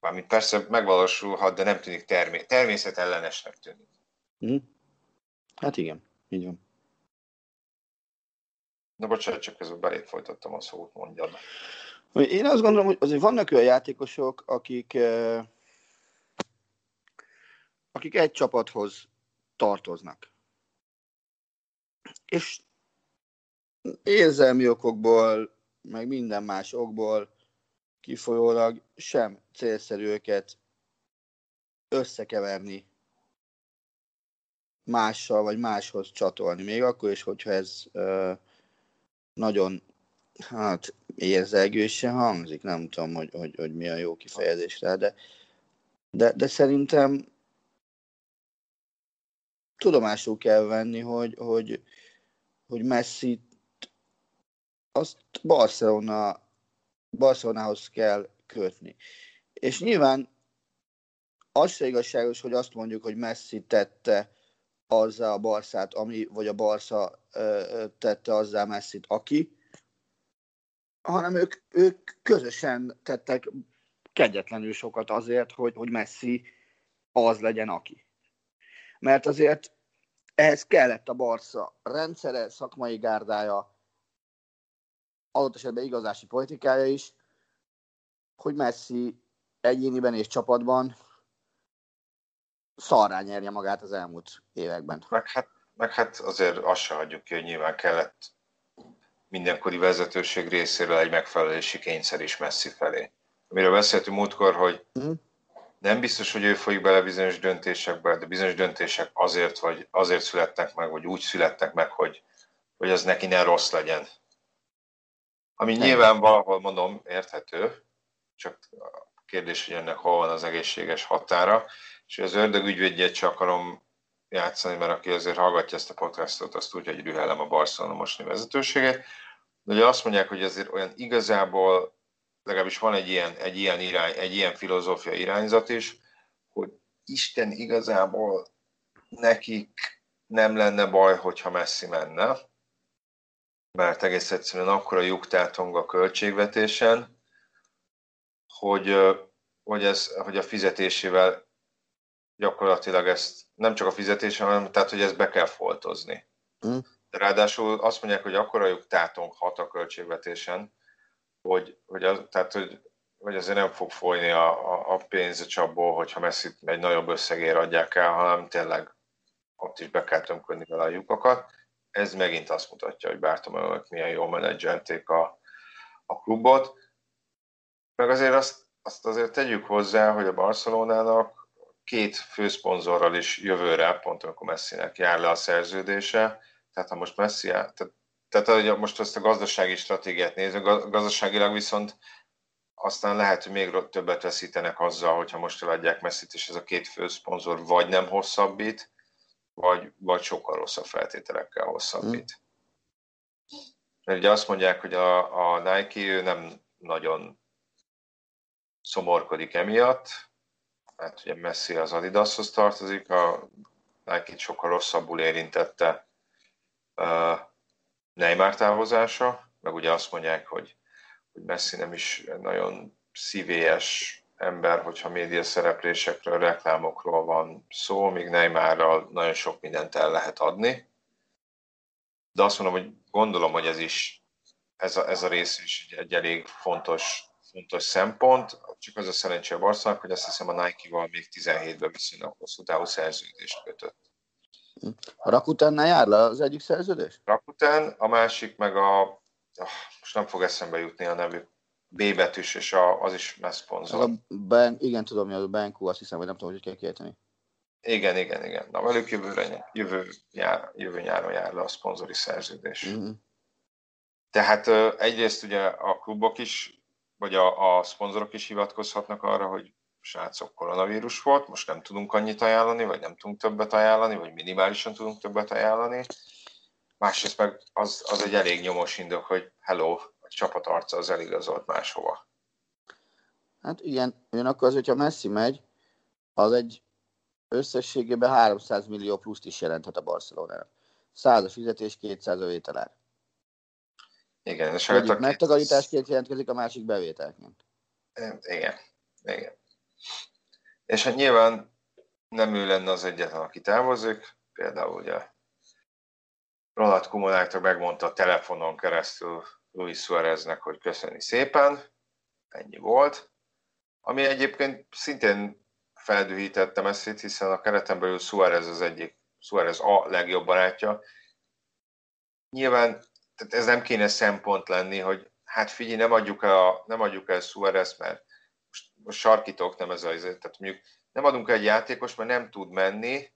mármint persze megvalósulhat, de nem tűnik termé- természetellenesnek tűnik. Mm. Hát igen, így van. Na bocsánat, csak közben belét folytattam a szót, mondjad. Én azt gondolom, hogy azért vannak olyan játékosok, akik, akik egy csapathoz tartoznak. És érzelmi okokból, meg minden más okból kifolyólag sem célszerű őket összekeverni mással vagy máshoz csatolni, még akkor is, hogyha ez ö, nagyon hát érzelgősen hangzik, nem tudom, hogy, hogy, hogy mi a jó kifejezés rá, de, de, de szerintem tudomásul kell venni, hogy, hogy, hogy Messi azt Barcelona, Barcelonához kell kötni. És nyilván az se igazságos, hogy azt mondjuk, hogy Messi tette azzá a Barszát, ami, vagy a Barsza ö, tette azzá Messit, aki, hanem ők, ők közösen tettek kegyetlenül sokat azért, hogy, hogy Messi az legyen, aki. Mert azért ehhez kellett a Barca rendszere, szakmai gárdája, adott esetben igazási politikája is, hogy Messi egyéniben és csapatban szarrá nyerje magát az elmúlt években. Meg hát, meg hát azért azt se hagyjuk ki, hogy nyilván kellett mindenkori vezetőség részéről egy megfelelési kényszer is messzi felé. Amiről beszéltünk múltkor, hogy mm. nem biztos, hogy ő folyik bele bizonyos döntésekbe, de bizonyos döntések azért, vagy azért születnek meg, vagy úgy születnek meg, hogy, hogy az neki ne rossz legyen. Ami nem. nyilván valahol mondom érthető, csak a kérdés, hogy ennek hol van az egészséges határa, és az ördög ügyvédjét csak akarom játszani, mert aki azért hallgatja ezt a podcastot, azt tudja, hogy rühellem a Barcelona mostani vezetőséget. De ugye azt mondják, hogy azért olyan igazából, legalábbis van egy ilyen, egy ilyen, irány, egy ilyen filozófia irányzat is, hogy Isten igazából nekik nem lenne baj, hogyha messzi menne, mert egész egyszerűen akkora lyuk a költségvetésen, hogy, hogy, ez, hogy a fizetésével gyakorlatilag ezt nem csak a fizetés, hanem tehát, hogy ezt be kell foltozni. Mm. De ráadásul azt mondják, hogy akkora lyuk tátong hat a költségvetésen, hogy, hogy, az, tehát, hogy, hogy azért nem fog folyni a, a, a pénz a csapból, hogyha messi egy nagyobb összegér adják el, hanem tényleg ott is be kell tömködni vele a lyukakat. Ez megint azt mutatja, hogy Bártományok milyen jól menedzselték a, a klubot. Meg azért azt, azt azért tegyük hozzá, hogy a Barcelonának két főszponzorral is jövőre, pont amikor Messinek jár le a szerződése, tehát ha most Messi, tehát, tehát hogy most ezt a gazdasági stratégiát nézve, gazdaságilag viszont aztán lehet, hogy még többet veszítenek azzal, hogyha most eladják Messit, és ez a két főszponzor vagy nem hosszabbít, vagy, vagy sokkal rosszabb feltételekkel hosszabbít. Mm. Mert ugye azt mondják, hogy a, a Nike ő nem nagyon szomorkodik emiatt, mert ugye Messi az Adidashoz tartozik, a Nike-t sokkal rosszabbul érintette uh, Neymar távozása, meg ugye azt mondják, hogy, hogy Messi nem is nagyon szívélyes ember, hogyha média szereplésekről, reklámokról van szó, míg Neymarral nagyon sok mindent el lehet adni. De azt mondom, hogy gondolom, hogy ez is, ez a, ez a rész is egy elég fontos, fontos szempont. Csak az a szerencsé a Barszának, hogy azt hiszem a Nike-val még 17-ben viszonylag hosszú távú szerződést kötött. A Rakutennel jár le az egyik szerződés? Rakuten, a másik meg a, oh, most nem fog eszembe jutni a nevük, B betűs, és a, az is lesz szponzor. a ben, igen, tudom, hogy a Benku, azt hiszem, hogy nem tudom, hogy kell kérteni. Igen, igen, igen. Na, velük jövőre, jövő, jár, jövő nyáron jár le a szponzori szerződés. Mm-hmm. Tehát egyrészt ugye a klubok is, vagy a, a szponzorok is hivatkozhatnak arra, hogy srácok, koronavírus volt, most nem tudunk annyit ajánlani, vagy nem tudunk többet ajánlani, vagy minimálisan tudunk többet ajánlani. Másrészt meg az, az egy elég nyomos indok, hogy hello, csapat arca az eligazolt máshova. Hát igen, ugyanakkor az, hogyha Messi megy, az egy összességében 300 millió pluszt is jelenthet a Barcelonának. 100 a fizetés, 200 a vételár. Igen, és Egyik megtakarításként jelentkezik, a másik bevételként. Igen, igen. És hát nyilván nem ő lenne az egyetlen, aki távozik, például ugye Ronald Kumonáknak megmondta telefonon keresztül Luis Suáreznek, hogy köszöni szépen, ennyi volt. Ami egyébként szintén feldühítette Messi-t, hiszen a kereten belül Suárez az egyik, Suárez a legjobb barátja. Nyilván tehát ez nem kéne szempont lenni, hogy hát figyelj, nem adjuk el, nem adjuk el Suárez, mert most, most sarkítok, nem ez az, tehát mondjuk nem adunk egy játékos, mert nem tud menni,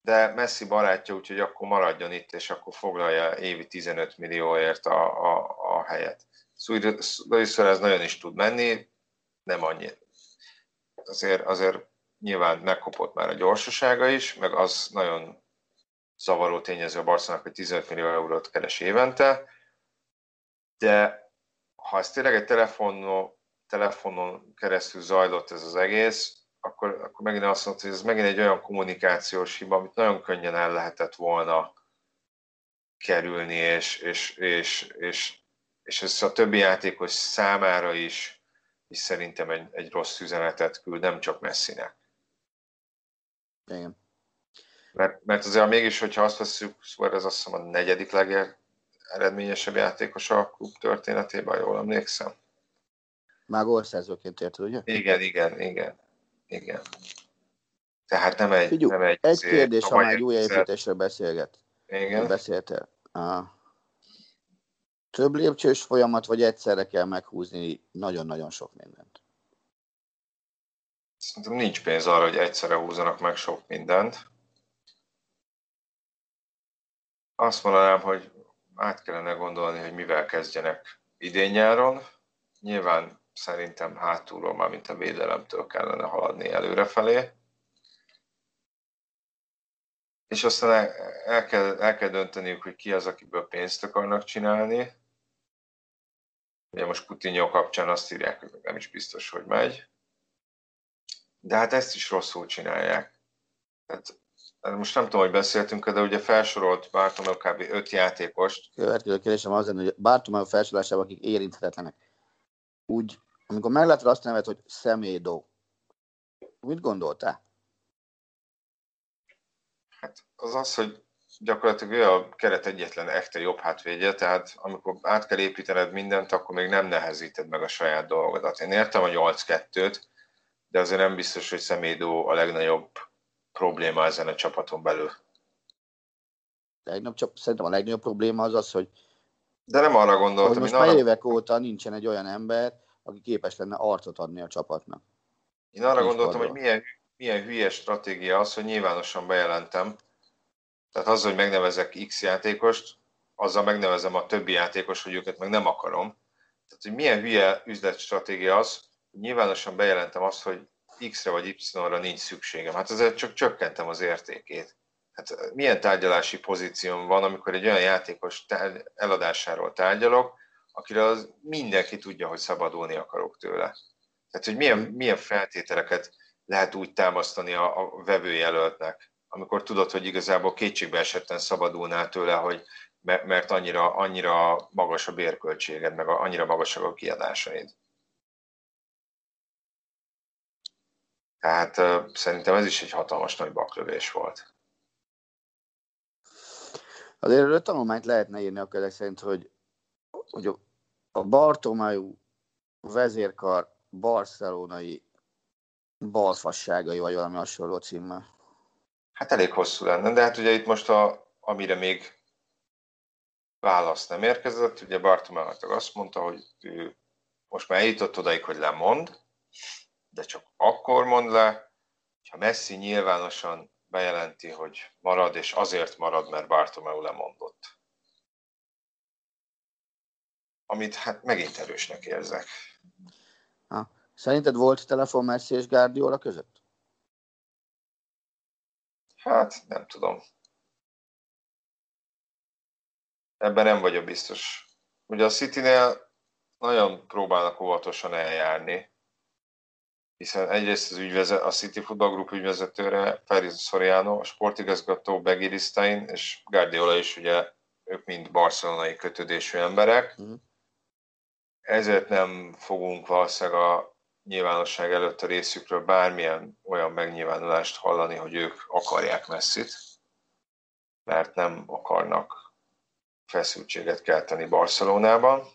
de Messi barátja, úgyhogy akkor maradjon itt, és akkor foglalja évi 15 millióért a, a, a helyet. Luis ez nagyon is tud menni, nem annyi. Azért, azért nyilván megkopott már a gyorsasága is, meg az nagyon zavaró tényező a Barcelona, hogy 15 millió eurót keres évente, de ha ez tényleg egy telefonon, telefonon keresztül zajlott ez az egész, akkor, akkor megint azt mondta, hogy ez megint egy olyan kommunikációs hiba, amit nagyon könnyen el lehetett volna kerülni, és, és, és, és, és ez a többi játékos számára is, is szerintem egy, egy rossz üzenetet küld, nem csak Messinek. Igen. Mert, mert azért mégis, hogyha azt veszük, szóval ez azt hiszem a negyedik legeredményesebb játékos a klub történetében, jól emlékszem. Már gólszerzőként érted, ugye? Igen, igen, igen. Igen. Tehát nem egy... Figyú, nem egy, egy kérdés, ha már egy új építésről beszélget. Igen. Beszéltél. Ah. Több lépcsős folyamat, vagy egyszerre kell meghúzni nagyon-nagyon sok mindent? Szerintem nincs pénz arra, hogy egyszerre húzanak meg sok mindent. Azt mondanám, hogy át kellene gondolni, hogy mivel kezdjenek idén-nyáron. Nyilván szerintem hátulról, már mint a védelemtől kellene haladni előrefelé. És aztán el, el, kell, el kell dönteniük, hogy ki az, akiből pénzt akarnak csinálni. Ugye most Coutinho kapcsán azt írják, hogy nem is biztos, hogy megy. De hát ezt is rosszul csinálják. Tehát, most nem tudom, hogy beszéltünk, de ugye felsorolt Bartomeu kb. 5 játékost. Következő kérdésem az lenne, hogy Bartomeu felsorolásában, akik érinthetetlenek, úgy amikor meglátod azt a nevet, hogy Szemédó, mit gondoltál? Hát az az, hogy gyakorlatilag ő a keret egyetlen echte jobb hátvédje, tehát amikor át kell építened mindent, akkor még nem nehezíted meg a saját dolgodat. Én értem a 8-2-t, de azért nem biztos, hogy Szemédó a legnagyobb probléma ezen a csapaton belül. Legnagyobb, szerintem a legnagyobb probléma az az, hogy De nem arra gondoltam, hogy most már évek óta nincsen egy olyan ember, aki képes lenne arcot adni a csapatnak. én arra gondoltam, hogy milyen, milyen hülye stratégia az, hogy nyilvánosan bejelentem. Tehát az, hogy megnevezek X játékost, azzal megnevezem a többi játékos, hogy őket meg nem akarom. Tehát, hogy milyen hülye üzletstratégia az, hogy nyilvánosan bejelentem azt, hogy X-re vagy Y-ra nincs szükségem. Hát ezzel csak csökkentem az értékét. Hát milyen tárgyalási pozícióm van, amikor egy olyan játékos tár- eladásáról tárgyalok, akire az mindenki tudja, hogy szabadulni akarok tőle. Tehát, hogy milyen, milyen feltételeket lehet úgy támasztani a, a vevőjelöltnek, amikor tudod, hogy igazából kétségbe esetten szabadulnál tőle, hogy me- mert annyira, annyira magas a bérköltséged, meg a, annyira magasak a kiadásaid. Tehát uh, szerintem ez is egy hatalmas nagy baklövés volt. Azért erről tanulmányt lehetne írni ezek szerint, hogy, hogy a- Bartomeu vezérkar barcelonai balfasságai, vagy valami hasonló címmel. Hát elég hosszú lenne, de hát ugye itt most, a, amire még válasz nem érkezett, ugye Bartomeu azt mondta, hogy ő most már eljutott odaig, hogy lemond, de csak akkor mond le, ha Messi nyilvánosan bejelenti, hogy marad, és azért marad, mert Bartomeu lemondott. Amit hát megint erősnek érzek. Szerinted volt telefon Messi és Guardiola között? Hát nem tudom. Ebben nem vagyok biztos. Ugye a Citynél nagyon próbálnak óvatosan eljárni, hiszen egyrészt az ügyvezet, a City Football Group ügyvezetőre, Ferdinand Soriano, a sportigazgató Begiri Stein és Guardiola is ugye ők mind barcelonai kötődésű emberek. Mhm. Ezért nem fogunk valószínűleg a nyilvánosság előtt a részükről bármilyen olyan megnyilvánulást hallani, hogy ők akarják messzit, mert nem akarnak feszültséget kelteni Barcelonában.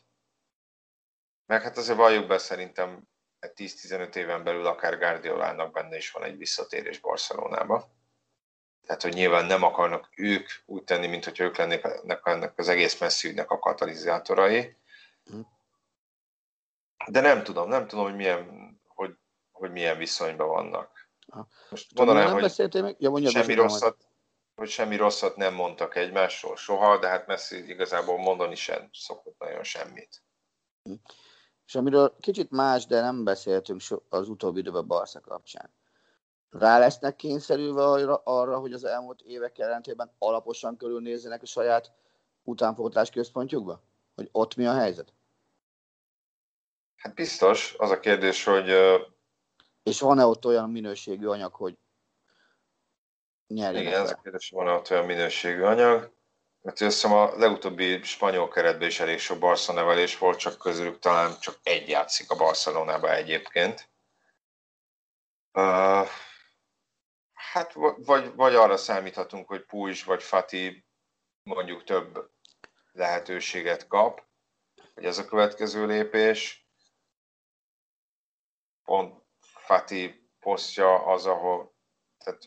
Meg hát azért valljuk be, szerintem egy 10-15 éven belül akár Guardiolának benne is van egy visszatérés Barcelonába. Tehát, hogy nyilván nem akarnak ők úgy tenni, mint hogy ők lennének ennek az egész messzi ügynek a katalizátorai. De nem tudom, nem tudom, hogy milyen, hogy, hogy milyen viszonyban vannak. Most Tudom, mondanám, nem hogy még? Ja, mondjad, semmi rosszat, hogy semmi rosszat nem mondtak egymásról soha, de hát Messi igazából mondani sem szokott nagyon semmit. És amiről kicsit más, de nem beszéltünk so- az utóbbi időben Barca kapcsán. Rá lesznek kényszerülve arra, arra, hogy az elmúlt évek jelentében alaposan körülnézzenek a saját utánpótlás központjukba? Hogy ott mi a helyzet? Hát biztos, az a kérdés, hogy És van-e ott olyan minőségű anyag, hogy nyerjenek igen, ez a kérdés, van ott olyan minőségű anyag. Mert azt hiszem a legutóbbi spanyol keretben is elég sok Barca nevelés volt, csak közülük talán csak egy játszik a Barcelonában egyébként. Uh, hát vagy, vagy arra számíthatunk, hogy Puig vagy Fati mondjuk több lehetőséget kap, hogy ez a következő lépés. Pont Fati posztja az, ahol tehát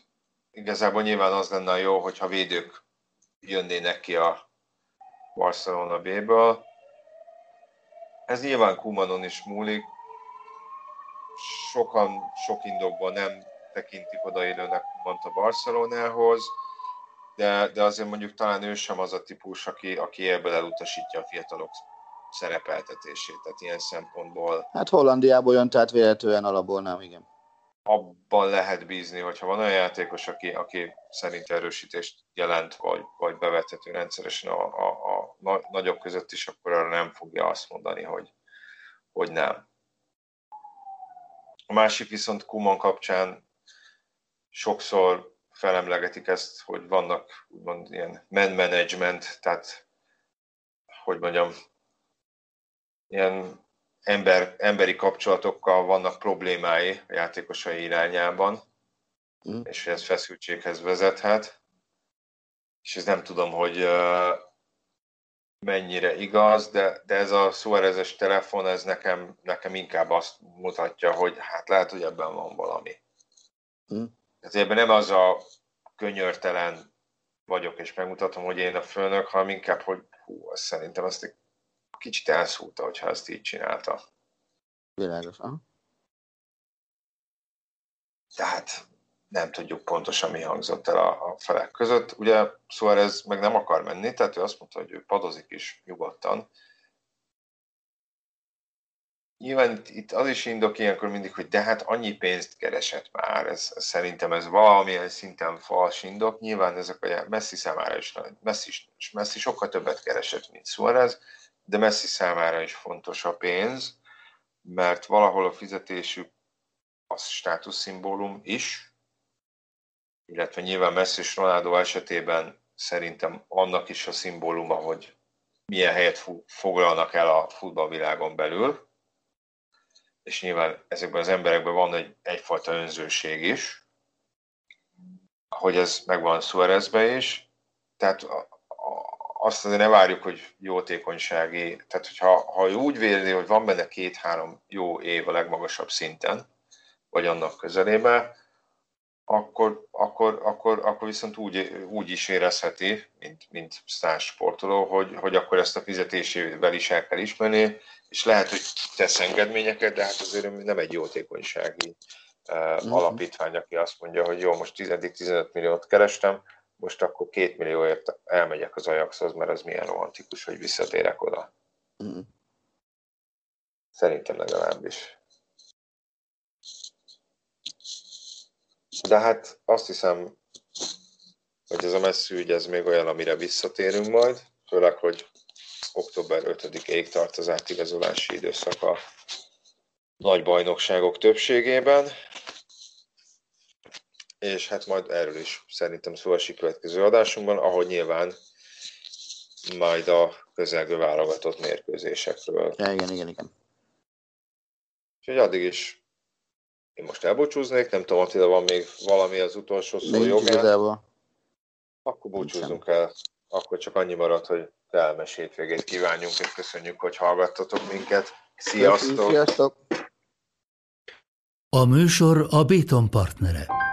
igazából nyilván az lenne a jó, hogyha védők jönnének ki a Barcelona B-ből. Ez nyilván Kumanon is múlik. Sokan sok indokban nem tekintik odaillőnek Kumant a Barcelonához, de, de azért mondjuk talán ő sem az a típus, aki, aki ebből elutasítja a fiatalok szerepeltetését. Tehát ilyen szempontból Hát Hollandiából jön, tehát véletlenül alapból nem, igen. abban lehet bízni, hogyha van olyan játékos, aki, aki szerint erősítést jelent, vagy, vagy bevethető rendszeresen a, a, a na- nagyobb között is, akkor arra nem fogja azt mondani, hogy, hogy nem. A másik viszont Kuman kapcsán sokszor felemlegetik ezt, hogy vannak úgymond ilyen man management, tehát hogy mondjam, ilyen ember, emberi kapcsolatokkal vannak problémái a játékosai irányában, Mhm. és hogy ez feszültséghez vezethet. És ez nem tudom, hogy mennyire igaz, de, de ez a Suarezes telefon, ez nekem, nekem inkább azt mutatja, hogy hát lehet, hogy ebben van valami. Mhm. Tehát ebben nem az a könyörtelen vagyok, és megmutatom, hogy én a főnök, hanem inkább, hogy hú, azt szerintem ezt kicsit elszúrta, hogyha ezt így csinálta. Világos, aha. Tehát nem tudjuk pontosan, mi hangzott el a, a felek között. Ugye Suarez meg nem akar menni, tehát ő azt mondta, hogy ő padozik is nyugodtan. Nyilván itt, itt az is indok ilyenkor mindig, hogy de hát annyi pénzt keresett már, ez, ez szerintem ez valamilyen szinten fals indok. Nyilván ezek a Messi számára is, Messi, Messi sokkal többet keresett, mint Suarez, de Messi számára is fontos a pénz, mert valahol a fizetésük az státuszszimbólum is, illetve nyilván Messi és Ronaldo esetében szerintem annak is a szimbóluma, hogy milyen helyet foglalnak el a futballvilágon belül, és nyilván ezekben az emberekben van egy, egyfajta önzőség is, hogy ez megvan Suarezbe is, tehát azt azért ne várjuk, hogy jótékonysági, tehát hogyha ha úgy véli, hogy van benne két-három jó év a legmagasabb szinten, vagy annak közelében, akkor, akkor, akkor, akkor viszont úgy, úgy is érezheti, mint, mint sztár sportoló, hogy, hogy akkor ezt a fizetésével is el kell ismerni, és lehet, hogy tesz engedményeket, de hát azért nem egy jótékonysági uh, alapítvány, aki azt mondja, hogy jó, most 10-15 milliót kerestem, most akkor két millióért elmegyek az Ajaxhoz, mert az milyen romantikus, hogy visszatérek oda. Mm. Szerintem legalábbis. De hát azt hiszem, hogy ez a messzi ügy, ez még olyan, amire visszatérünk majd, főleg, hogy október 5-ig tart az átigazolási időszak a nagy bajnokságok többségében, és hát majd erről is szerintem szó esik következő adásunkban, ahogy nyilván majd a közelgő válogatott mérkőzésekről. Ja, igen, igen, igen. Úgyhogy addig is én most elbúcsúznék, nem tudom, Attila, van még valami az utolsó szó jogán. Akkor búcsúzunk el. Akkor csak annyi maradt, hogy kellemes hétvégét kívánjunk, és köszönjük, hogy hallgattatok minket. Sziasztok! Sziasztok! A műsor a Béton partnere.